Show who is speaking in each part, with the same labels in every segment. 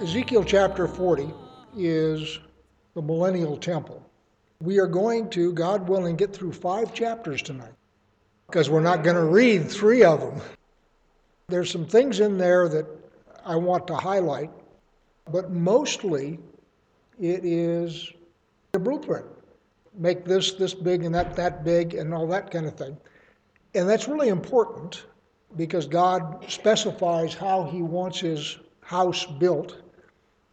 Speaker 1: Ezekiel chapter 40 is the millennial temple. We are going to, God willing, get through five chapters tonight because we're not going to read three of them. There's some things in there that I want to highlight, but mostly it is the blueprint. Make this this big and that that big and all that kind of thing. And that's really important because God specifies how He wants His house built,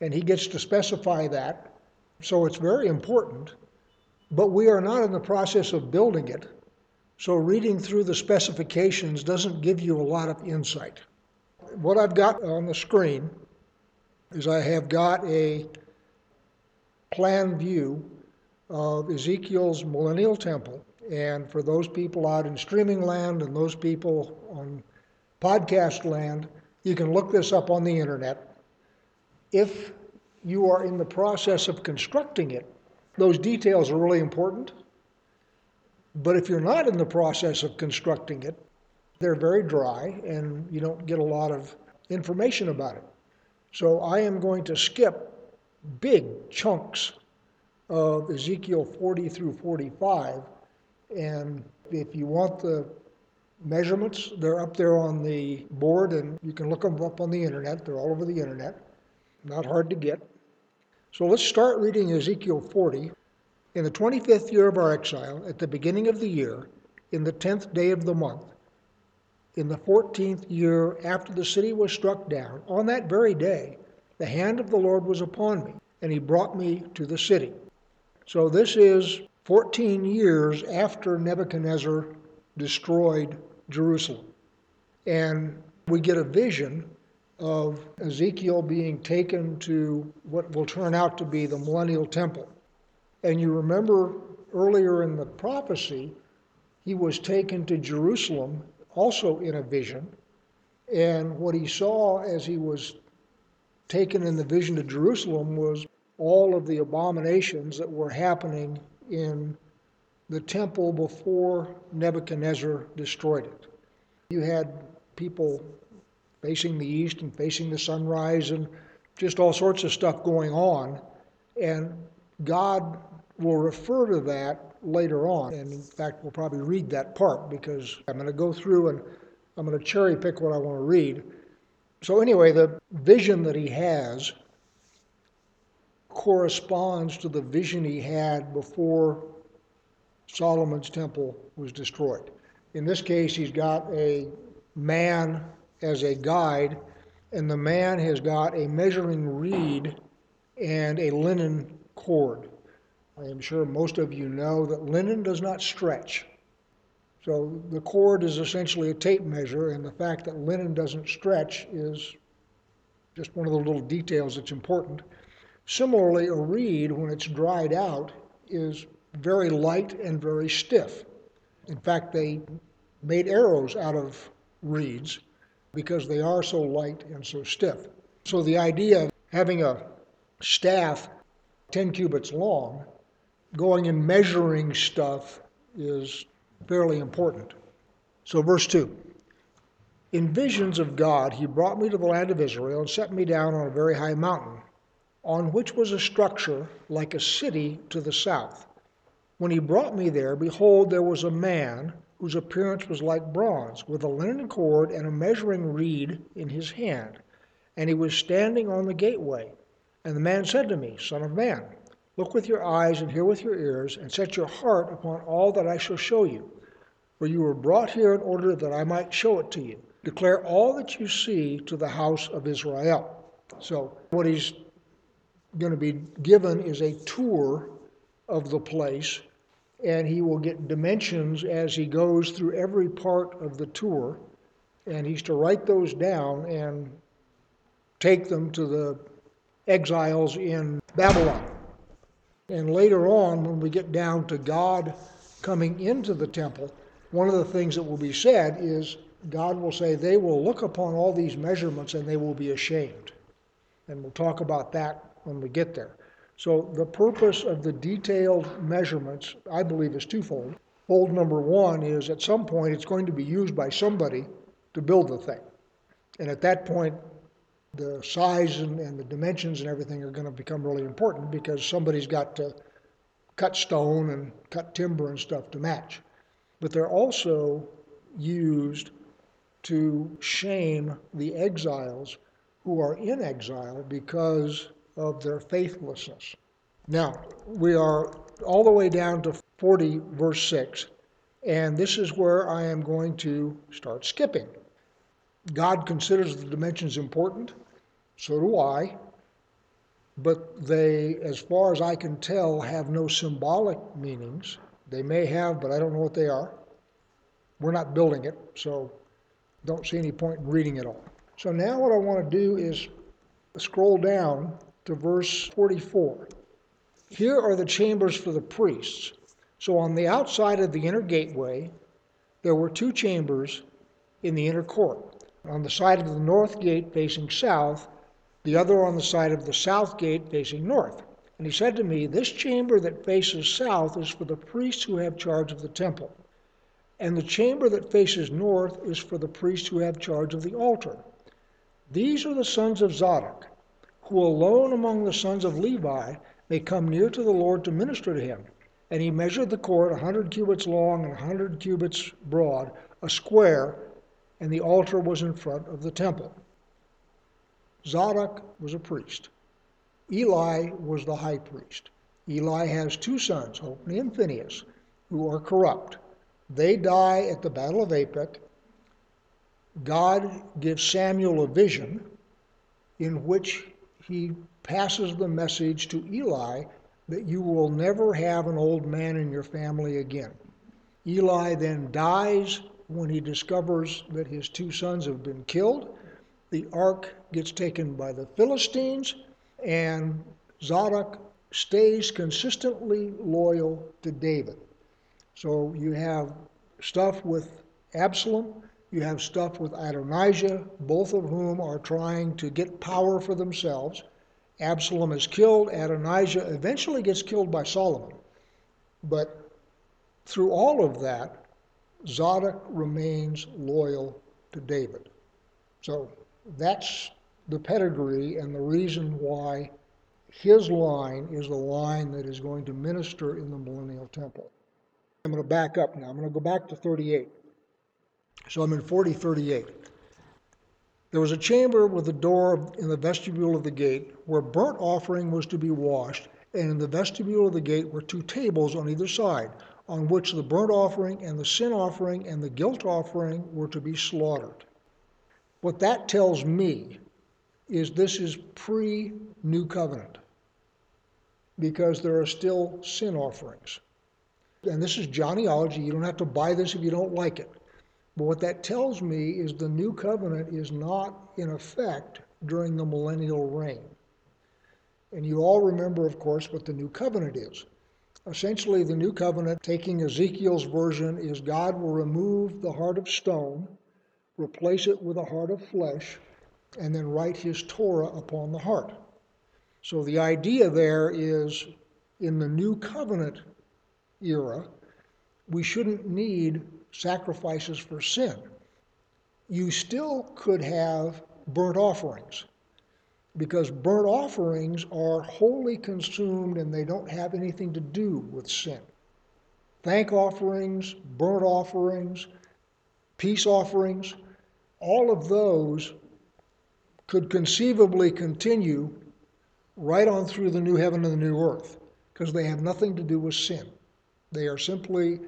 Speaker 1: and He gets to specify that. So it's very important. But we are not in the process of building it. So reading through the specifications doesn't give you a lot of insight. What I've got on the screen is I have got a plan view of Ezekiel's millennial temple. And for those people out in streaming land and those people on podcast land, you can look this up on the internet. If you are in the process of constructing it, those details are really important. But if you're not in the process of constructing it, they're very dry and you don't get a lot of information about it. So I am going to skip big chunks of Ezekiel 40 through 45. And if you want the measurements, they're up there on the board and you can look them up on the internet. They're all over the internet. Not hard to get. So let's start reading Ezekiel 40. In the 25th year of our exile, at the beginning of the year, in the 10th day of the month, in the 14th year after the city was struck down, on that very day, the hand of the Lord was upon me, and he brought me to the city. So this is 14 years after Nebuchadnezzar destroyed Jerusalem. And we get a vision of Ezekiel being taken to what will turn out to be the millennial temple. And you remember earlier in the prophecy, he was taken to Jerusalem also in a vision. And what he saw as he was taken in the vision to Jerusalem was all of the abominations that were happening in the temple before Nebuchadnezzar destroyed it. You had people facing the east and facing the sunrise and just all sorts of stuff going on. And God will refer to that later on. And in fact, we'll probably read that part because I'm going to go through and I'm going to cherry pick what I want to read. So, anyway, the vision that he has corresponds to the vision he had before Solomon's temple was destroyed. In this case, he's got a man as a guide, and the man has got a measuring reed and a linen cord. I am sure most of you know that linen does not stretch. So the cord is essentially a tape measure, and the fact that linen doesn't stretch is just one of the little details that's important. Similarly, a reed, when it's dried out, is very light and very stiff. In fact, they made arrows out of reeds because they are so light and so stiff. So the idea of having a staff 10 cubits long, going and measuring stuff is fairly important. So, verse 2 In visions of God, he brought me to the land of Israel and set me down on a very high mountain, on which was a structure like a city to the south. When he brought me there, behold, there was a man whose appearance was like bronze, with a linen cord and a measuring reed in his hand. And he was standing on the gateway. And the man said to me, Son of man, look with your eyes and hear with your ears, and set your heart upon all that I shall show you. For you were brought here in order that I might show it to you. Declare all that you see to the house of Israel. So, what he's going to be given is a tour of the place, and he will get dimensions as he goes through every part of the tour, and he's to write those down and take them to the exiles in Babylon. And later on, when we get down to God coming into the temple, one of the things that will be said is God will say, They will look upon all these measurements and they will be ashamed. And we'll talk about that when we get there. So the purpose of the detailed measurements, I believe, is twofold. Fold number one is at some point it's going to be used by somebody to build the thing. And at that point, the size and, and the dimensions and everything are going to become really important because somebody's got to cut stone and cut timber and stuff to match. But they're also used to shame the exiles who are in exile because of their faithlessness. Now, we are all the way down to 40, verse 6, and this is where I am going to start skipping. God considers the dimensions important, so do I, but they, as far as I can tell, have no symbolic meanings. They may have, but I don't know what they are. We're not building it, so don't see any point in reading it all. So now what I want to do is scroll down to verse 44. Here are the chambers for the priests. So on the outside of the inner gateway, there were two chambers in the inner court. On the side of the north gate facing south, the other on the side of the south gate facing north. And he said to me, This chamber that faces south is for the priests who have charge of the temple, and the chamber that faces north is for the priests who have charge of the altar. These are the sons of Zadok, who alone among the sons of Levi may come near to the Lord to minister to him. And he measured the court a hundred cubits long and a hundred cubits broad, a square, and the altar was in front of the temple. Zadok was a priest. Eli was the high priest. Eli has two sons, Hophni and Phinehas, who are corrupt. They die at the Battle of Aphek. God gives Samuel a vision in which he passes the message to Eli that you will never have an old man in your family again. Eli then dies when he discovers that his two sons have been killed the ark gets taken by the Philistines, and Zadok stays consistently loyal to David. So you have stuff with Absalom, you have stuff with Adonijah, both of whom are trying to get power for themselves. Absalom is killed, Adonijah eventually gets killed by Solomon. But through all of that, Zadok remains loyal to David. So that's the pedigree and the reason why his line is the line that is going to minister in the millennial temple. I'm going to back up now. I'm going to go back to 38. So I'm in 4038. There was a chamber with a door in the vestibule of the gate where burnt offering was to be washed, and in the vestibule of the gate were two tables on either side, on which the burnt offering and the sin offering and the guilt offering were to be slaughtered. What that tells me is this is pre New Covenant because there are still sin offerings. And this is Johnnyology. You don't have to buy this if you don't like it. But what that tells me is the new covenant is not in effect during the millennial reign. And you all remember, of course, what the new covenant is. Essentially, the new covenant, taking Ezekiel's version, is God will remove the heart of stone replace it with a heart of flesh, and then write his Torah upon the heart. So the idea there is in the new covenant era, we shouldn't need sacrifices for sin. You still could have burnt offerings because burnt offerings are wholly consumed and they don't have anything to do with sin. Thank offerings, burnt offerings, peace offerings, all of those could conceivably continue right on through the new heaven and the new earth because they have nothing to do with sin. They are simply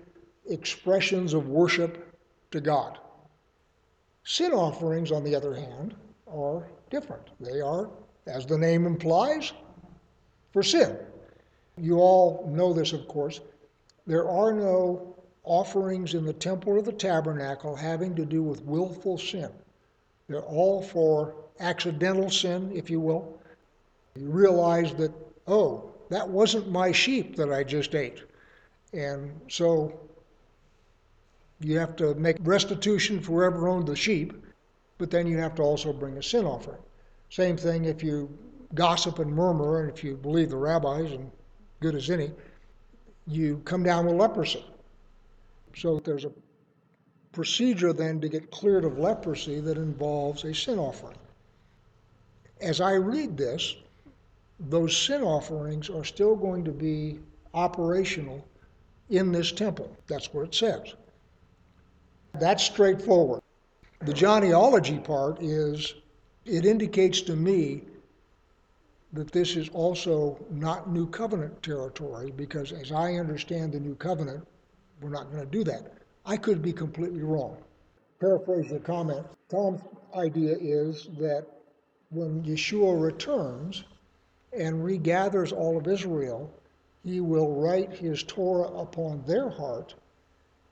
Speaker 1: expressions of worship to God. Sin offerings, on the other hand, are different. They are, as the name implies, for sin. You all know this, of course. There are no offerings in the temple or the tabernacle having to do with willful sin. They're all for accidental sin, if you will. You realize that, oh, that wasn't my sheep that I just ate. And so you have to make restitution for whoever owned the sheep, but then you have to also bring a sin offering. Same thing if you gossip and murmur, and if you believe the rabbis, and good as any, you come down with leprosy. So there's a procedure then to get cleared of leprosy that involves a sin offering. As I read this, those sin offerings are still going to be operational in this temple. That's what it says. That's straightforward. The genealogy part is it indicates to me that this is also not New Covenant territory because, as I understand the New Covenant, we're not going to do that. I could be completely wrong. Paraphrase the comment. Tom's idea is that when Yeshua returns and regathers all of Israel, he will write his Torah upon their heart,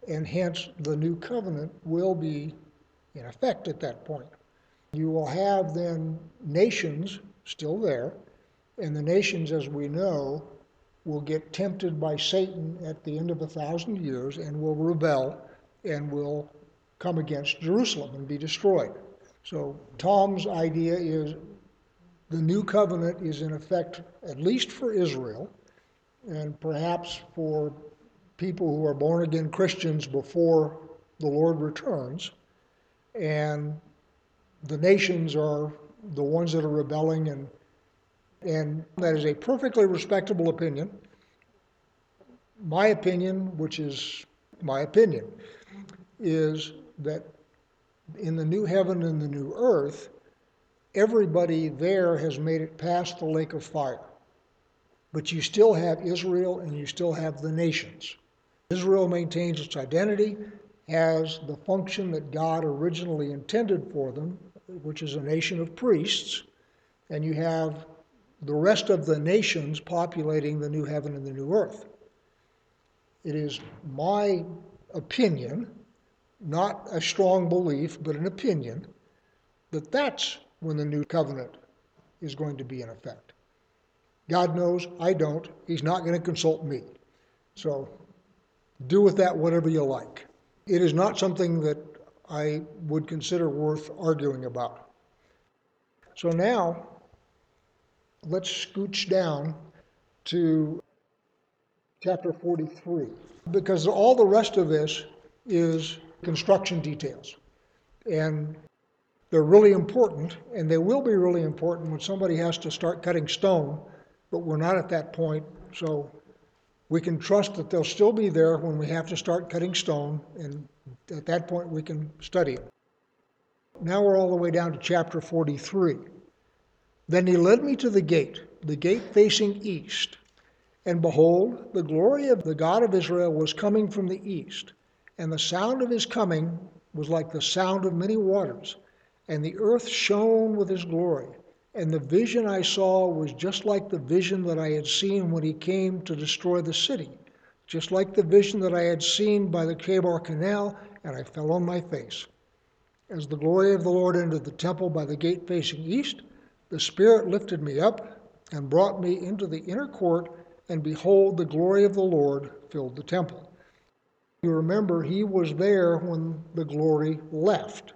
Speaker 1: and hence the new covenant will be in effect at that point. You will have then nations still there, and the nations, as we know, will get tempted by Satan at the end of a thousand years and will rebel and will come against Jerusalem and be destroyed. So Tom's idea is the new covenant is in effect, at least for Israel, and perhaps for people who are born again Christians before the Lord returns. And the nations are the ones that are rebelling, and, and that is a perfectly respectable opinion. My opinion, which is my opinion, is that in the new heaven and the new earth, everybody there has made it past the lake of fire. But you still have Israel and you still have the nations. Israel maintains its identity, as the function that God originally intended for them, which is a nation of priests, and you have the rest of the nations populating the new heaven and the new earth. It is my opinion, not a strong belief, but an opinion, that that's when the new covenant is going to be in effect. God knows, I don't. He's not going to consult me. So do with that whatever you like. It is not something that I would consider worth arguing about. So now, let's scooch down to chapter 43, because all the rest of this is construction details. And they're really important, and they will be really important when somebody has to start cutting stone, but we're not at that point, so we can trust that they'll still be there when we have to start cutting stone, and at that point we can study it. Now we're all the way down to chapter 43. Then he led me to the gate, the gate facing east. And behold, the glory of the God of Israel was coming from the east, and the sound of his coming was like the sound of many waters and the earth shone with his glory. And the vision I saw was just like the vision that I had seen when he came to destroy the city, just like the vision that I had seen by the Chebar Canal, and I fell on my face. As the glory of the Lord entered the temple by the gate facing east, the Spirit lifted me up and brought me into the inner court, and behold, the glory of the Lord filled the temple. You remember, he was there when the glory left.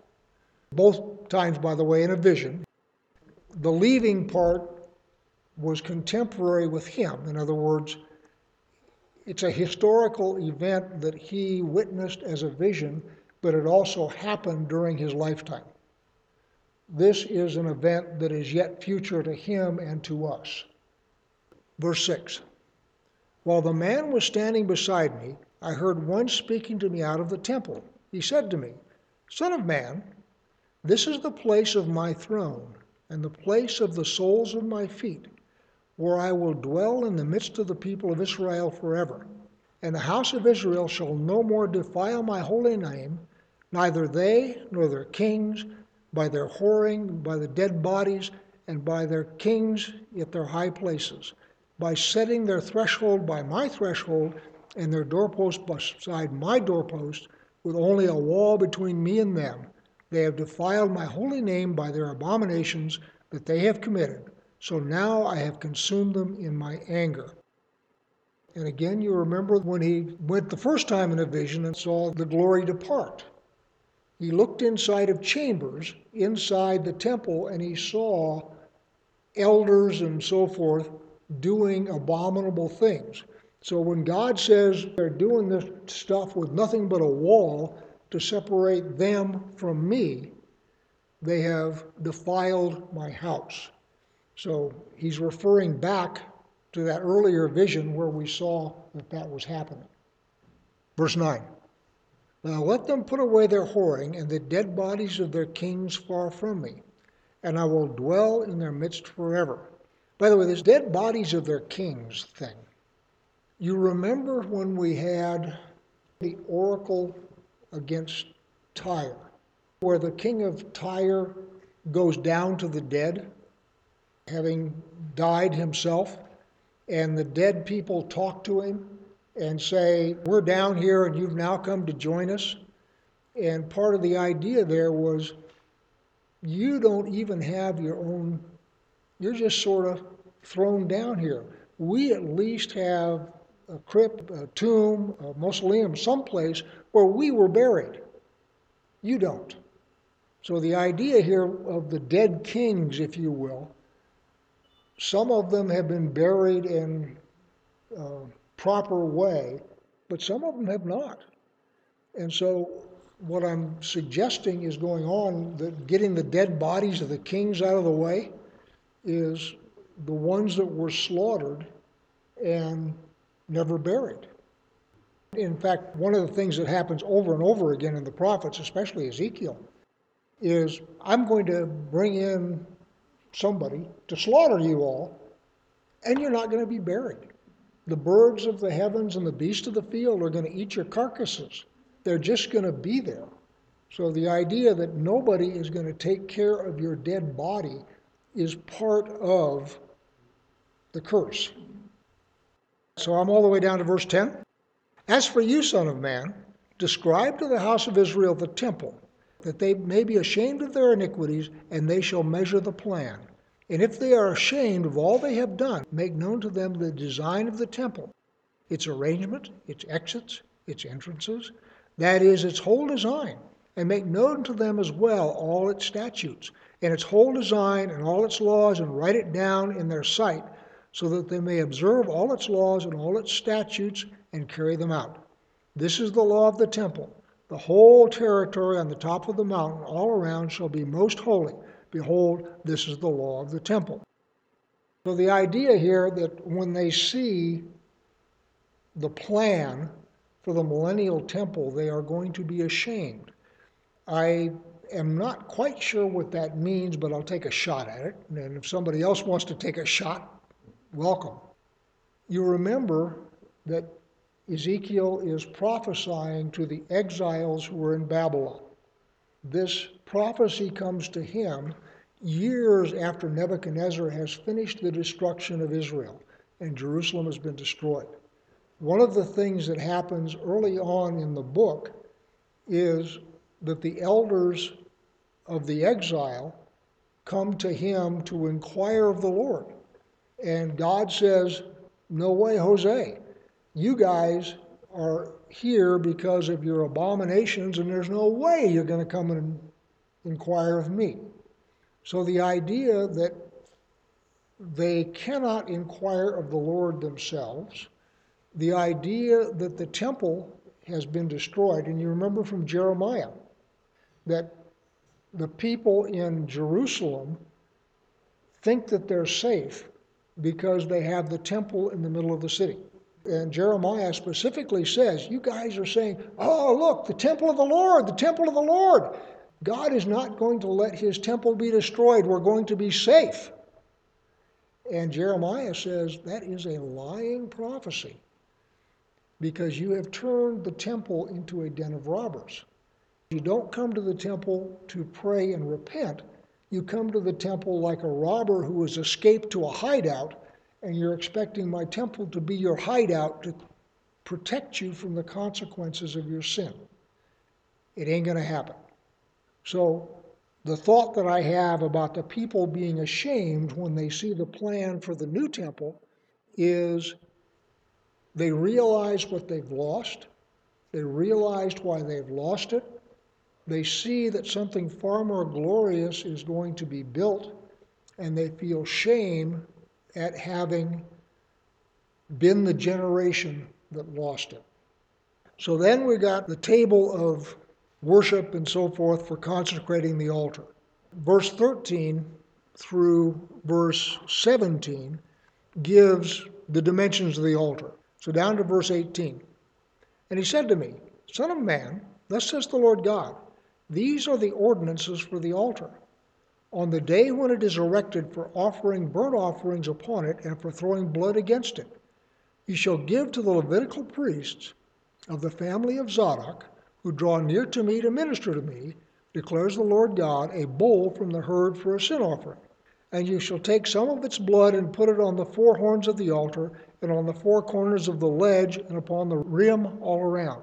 Speaker 1: Both times, by the way, in a vision. The leaving part was contemporary with him. In other words, it's a historical event that he witnessed as a vision, but it also happened during his lifetime. This is an event that is yet future to him and to us. Verse 6 While the man was standing beside me, I heard one speaking to me out of the temple. He said to me, Son of man, this is the place of my throne, and the place of the soles of my feet, where I will dwell in the midst of the people of Israel forever. And the house of Israel shall no more defile my holy name, neither they nor their kings, by their whoring, by the dead bodies, and by their kings at their high places, by setting their threshold by my threshold, and their doorpost beside my doorpost, with only a wall between me and them they have defiled my holy name by their abominations that they have committed. So now I have consumed them in my anger. And again, you remember when he went the first time in a vision and saw the glory depart. He looked inside of chambers inside the temple and he saw elders and so forth doing abominable things. So when God says they're doing this stuff with nothing but a wall to separate them from me, they have defiled my house. So he's referring back to that earlier vision where we saw that that was happening. Verse 9 Now let them put away their whoring and the dead bodies of their kings far from me, and I will dwell in their midst forever. By the way, this dead bodies of their kings thing. You remember when we had the oracle against Tyre, where the king of Tyre goes down to the dead, having died himself, and the dead people talk to him and say, We're down here and you've now come to join us. And part of the idea there was you don't even have your own, you're just sort of thrown down here. We at least have a crypt, a tomb, a mausoleum, someplace where we were buried. You don't. So the idea here of the dead kings, if you will, some of them have been buried in a proper way, but some of them have not. And so what I'm suggesting is going on that getting the dead bodies of the kings out of the way is the ones that were slaughtered and never buried. In fact, one of the things that happens over and over again in the prophets, especially Ezekiel, is I'm going to bring in somebody to slaughter you all, and you're not going to be buried. The birds of the heavens and the beasts of the field are going to eat your carcasses. They're just going to be there. So the idea that nobody is going to take care of your dead body is part of the curse. So I'm all the way down to verse 10. As for you, Son of Man, describe to the house of Israel the temple, that they may be ashamed of their iniquities, and they shall measure the plan. And if they are ashamed of all they have done, make known to them the design of the temple, its arrangement, its exits, its entrances, that is, its whole design, and make known to them as well all its statutes, and its whole design and all its laws, and write it down in their sight so that they may observe all its laws and all its statutes and carry them out. This is the law of the temple. The whole territory on the top of the mountain all around shall be most holy. Behold, this is the law of the temple. So the idea here that when they see the plan for the millennial temple, they are going to be ashamed. I am not quite sure what that means, but I'll take a shot at it. And if somebody else wants to take a shot, welcome. You remember that Ezekiel is prophesying to the exiles who were in Babylon. This prophecy comes to him years after Nebuchadnezzar has finished the destruction of Israel and Jerusalem has been destroyed. One of the things that happens early on in the book is that the elders of the exile come to him to inquire of the Lord. And God says, No way, Jose. You guys are here because of your abominations, and there's no way you're going to come and inquire of me. So the idea that they cannot inquire of the Lord themselves, the idea that the temple has been destroyed, and you remember from Jeremiah that the people in Jerusalem think that they're safe because they have the temple in the middle of the city. And Jeremiah specifically says, You guys are saying, Oh, look, the temple of the Lord, the temple of the Lord. God is not going to let his temple be destroyed. We're going to be safe. And Jeremiah says that is a lying prophecy because you have turned the temple into a den of robbers. You don't come to the temple to pray and repent. You come to the temple like a robber who has escaped to a hideout, and you're expecting my temple to be your hideout to protect you from the consequences of your sin. It ain't going to happen. So, the thought that I have about the people being ashamed when they see the plan for the new temple is they realize what they've lost, they realized why they've lost it, they see that something far more glorious is going to be built, and they feel shame at having been the generation that lost it. So then we got the table of worship and so forth for consecrating the altar. Verse 13 through verse 17 gives the dimensions of the altar. So down to verse 18. And he said to me, Son of man, thus says the Lord God, these are the ordinances for the altar. On the day when it is erected for offering burnt offerings upon it and for throwing blood against it, you shall give to the Levitical priests of the family of Zadok, who draw near to me to minister to me, declares the Lord God, a bull from the herd for a sin offering. And you shall take some of its blood and put it on the four horns of the altar, and on the four corners of the ledge, and upon the rim all around.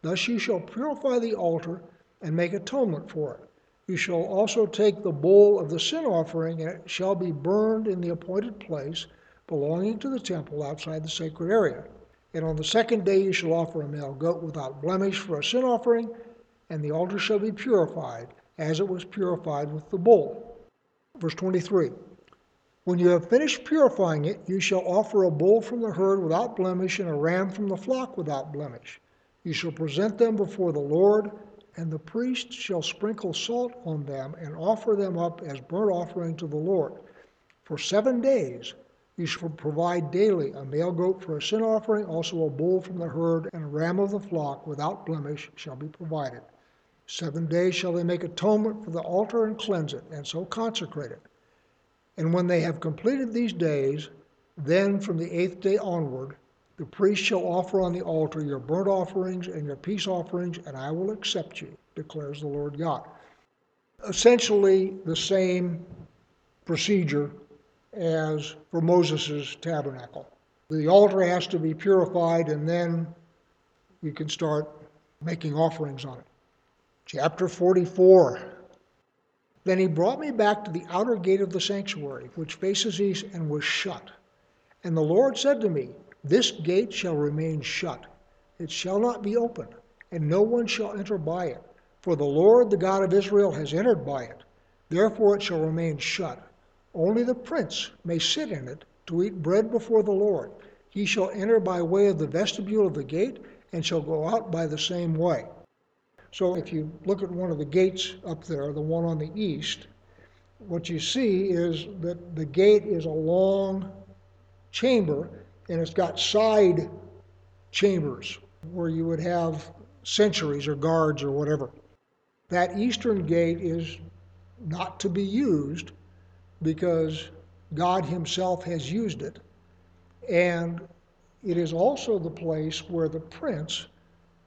Speaker 1: Thus you shall purify the altar and make atonement for it. You shall also take the bull of the sin offering, and it shall be burned in the appointed place belonging to the temple outside the sacred area. And on the second day you shall offer a male goat without blemish for a sin offering, and the altar shall be purified, as it was purified with the bull. Verse 23 When you have finished purifying it, you shall offer a bull from the herd without blemish, and a ram from the flock without blemish. You shall present them before the Lord, and the priest shall sprinkle salt on them and offer them up as burnt offering to the Lord. For seven days you shall provide daily a male goat for a sin offering, also a bull from the herd, and a ram of the flock without blemish shall be provided. Seven days shall they make atonement for the altar and cleanse it, and so consecrate it. And when they have completed these days, then from the eighth day onward, the priest shall offer on the altar your burnt offerings and your peace offerings, and I will accept you, declares the Lord God. Essentially, the same procedure as for Moses' tabernacle. The altar has to be purified, and then you can start making offerings on it. Chapter 44. Then he brought me back to the outer gate of the sanctuary, which faces east, and was shut. And the Lord said to me, This gate shall remain shut, it shall not be opened, and no one shall enter by it. For the Lord, the God of Israel, has entered by it. Therefore it shall remain shut. Only the prince may sit in it to eat bread before the Lord. He shall enter by way of the vestibule of the gate, and shall go out by the same way. So if you look at one of the gates up there, the one on the east, what you see is that the gate is a long chamber and it's got side chambers where you would have sentries or guards or whatever. That eastern gate is not to be used because God Himself has used it. And it is also the place where the prince,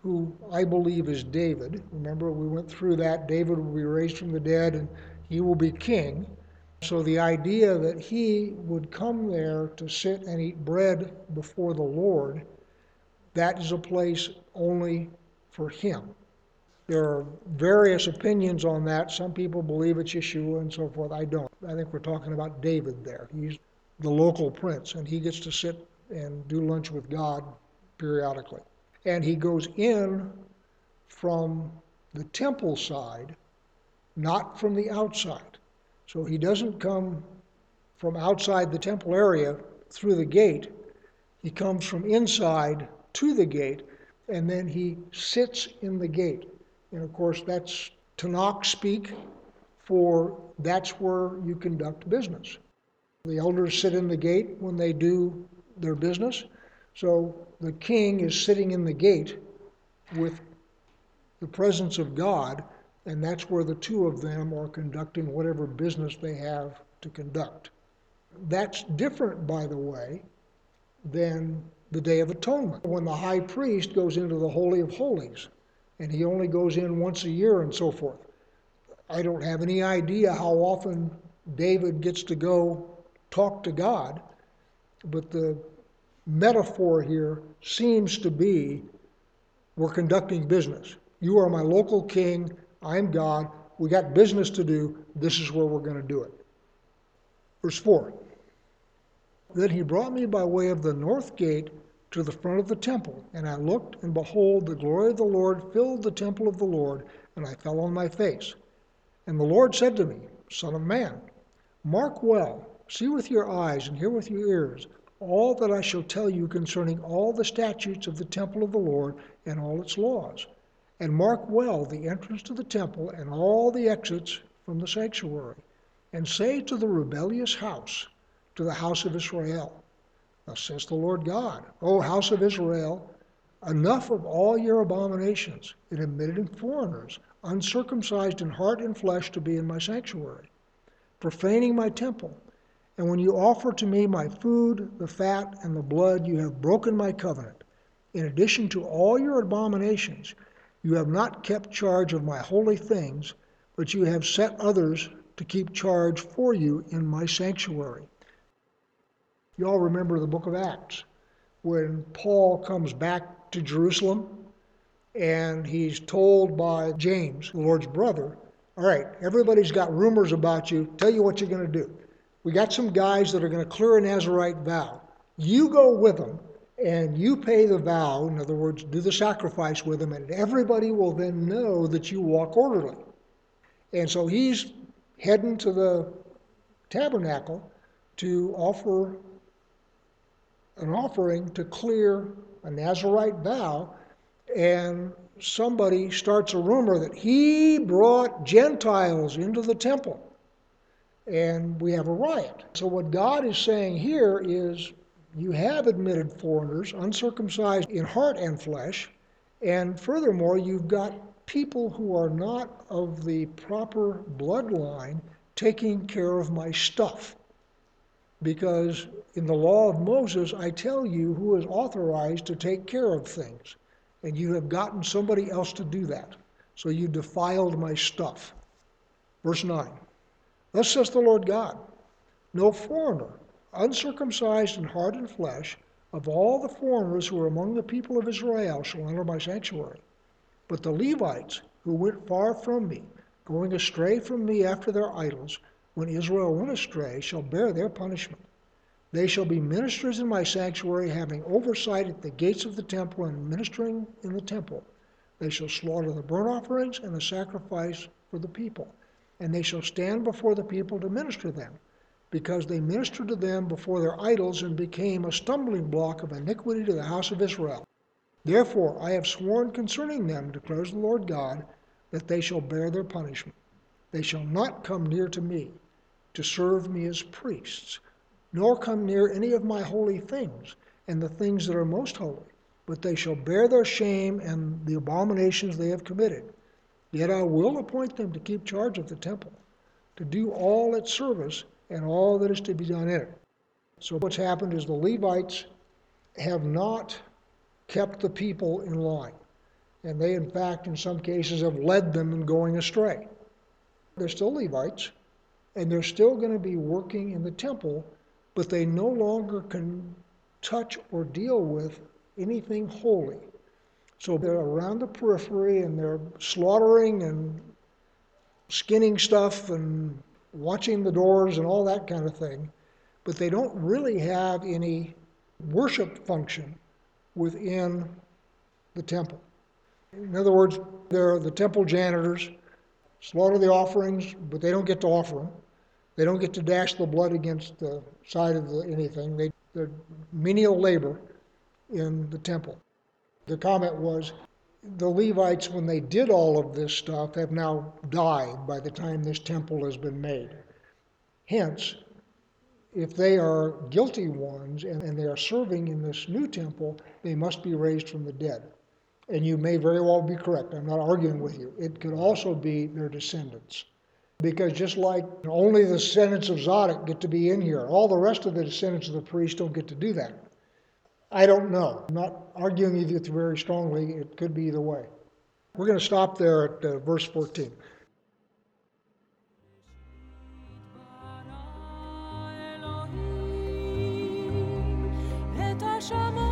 Speaker 1: who I believe is David, remember we went through that, David will be raised from the dead and he will be king. So the idea that he would come there to sit and eat bread before the Lord, that is a place only for him. There are various opinions on that. Some people believe it's Yeshua and so forth. I don't. I think we're talking about David there. He's the local prince, and he gets to sit and do lunch with God periodically. And he goes in from the temple side, not from the outside. So he doesn't come from outside the temple area through the gate. He comes from inside to the gate, and then he sits in the gate. And of course, that's Tanakh speak for that's where you conduct business. The elders sit in the gate when they do their business. So the king is sitting in the gate with the presence of God, and that's where the two of them are conducting whatever business they have to conduct. That's different, by the way, than the Day of Atonement, when the high priest goes into the Holy of Holies and he only goes in once a year and so forth. I don't have any idea how often David gets to go talk to God, but the metaphor here seems to be we're conducting business. You are my local king, I'm God, we got business to do, this is where we're going to do it. Verse 4 Then he brought me by way of the north gate to the front of the temple. And I looked, and behold, the glory of the Lord filled the temple of the Lord, and I fell on my face. And the Lord said to me, Son of man, Mark well, see with your eyes, and hear with your ears all that I shall tell you concerning all the statutes of the temple of the Lord and all its laws. And mark well the entrance to the temple and all the exits from the sanctuary. And say to the rebellious house, to the house of Israel, Thus says the Lord God, O house of Israel, enough of all your abominations in admitting foreigners, uncircumcised in heart and flesh, to be in my sanctuary, profaning my temple and when you offer to me my food, the fat, and the blood, you have broken my covenant. In addition to all your abominations, you have not kept charge of my holy things, but you have set others to keep charge for you in my sanctuary. You all remember the book of Acts when Paul comes back to Jerusalem and he's told by James, the Lord's brother, All right, everybody's got rumors about you. Tell you what you're going to do we got some guys that are going to clear a Nazarite vow. You go with them and you pay the vow, in other words, do the sacrifice with him, and everybody will then know that you walk orderly. And so he's heading to the tabernacle to offer an offering to clear a Nazarite vow, and somebody starts a rumor that he brought Gentiles into the temple and we have a riot. So, what God is saying here is you have admitted foreigners, uncircumcised in heart and flesh, and furthermore, you've got people who are not of the proper bloodline taking care of my stuff. Because in the law of Moses, I tell you who is authorized to take care of things. And you have gotten somebody else to do that. So you defiled my stuff. Verse 9. Thus says the Lord God No foreigner, uncircumcised in heart and flesh, of all the foreigners who are among the people of Israel, shall enter my sanctuary. But the Levites, who went far from me, going astray from me after their idols, when Israel went astray, shall bear their punishment. They shall be ministers in my sanctuary, having oversight at the gates of the temple and ministering in the temple. They shall slaughter the burnt offerings and the sacrifice for the people and they shall stand before the people to minister them, because they ministered to them before their idols and became a stumbling block of iniquity to the house of Israel. Therefore I have sworn concerning them, declares the Lord God, that they shall bear their punishment. They shall not come near to me to serve me as priests, nor come near any of my holy things and the things that are most holy, but they shall bear their shame and the abominations they have committed. Yet I will appoint them to keep charge of the temple, to do all its service and all that is to be done in it. So what's happened is the Levites have not kept the people in line. And they, in fact, in some cases, have led them in going astray. They're still Levites, and they're still going to be working in the temple, but they no longer can touch or deal with anything holy. So they're around the periphery and they're slaughtering and skinning stuff and watching the doors and all that kind of thing. But they don't really have any worship function within the temple. In other words, they're the temple janitors, slaughter the offerings, but they don't get to offer them. They don't get to dash the blood against the side of the, anything. They, they're menial labor in the temple. The comment was the Levites, when they did all of this stuff, have now died by the time this temple has been made. Hence, if they are guilty ones and, and, they are serving in this new temple, they must be raised from the dead. And you may very well be correct. I'm not arguing with you. It could also be their descendants. Because just like only the descendants of Zadok get to be in here, all the rest of the descendants of the priests don't get to do that. I don't know. I'm not arguing with you very strongly. It could be either way. We're going to stop there at uh, verse 14.
Speaker 2: Elohim,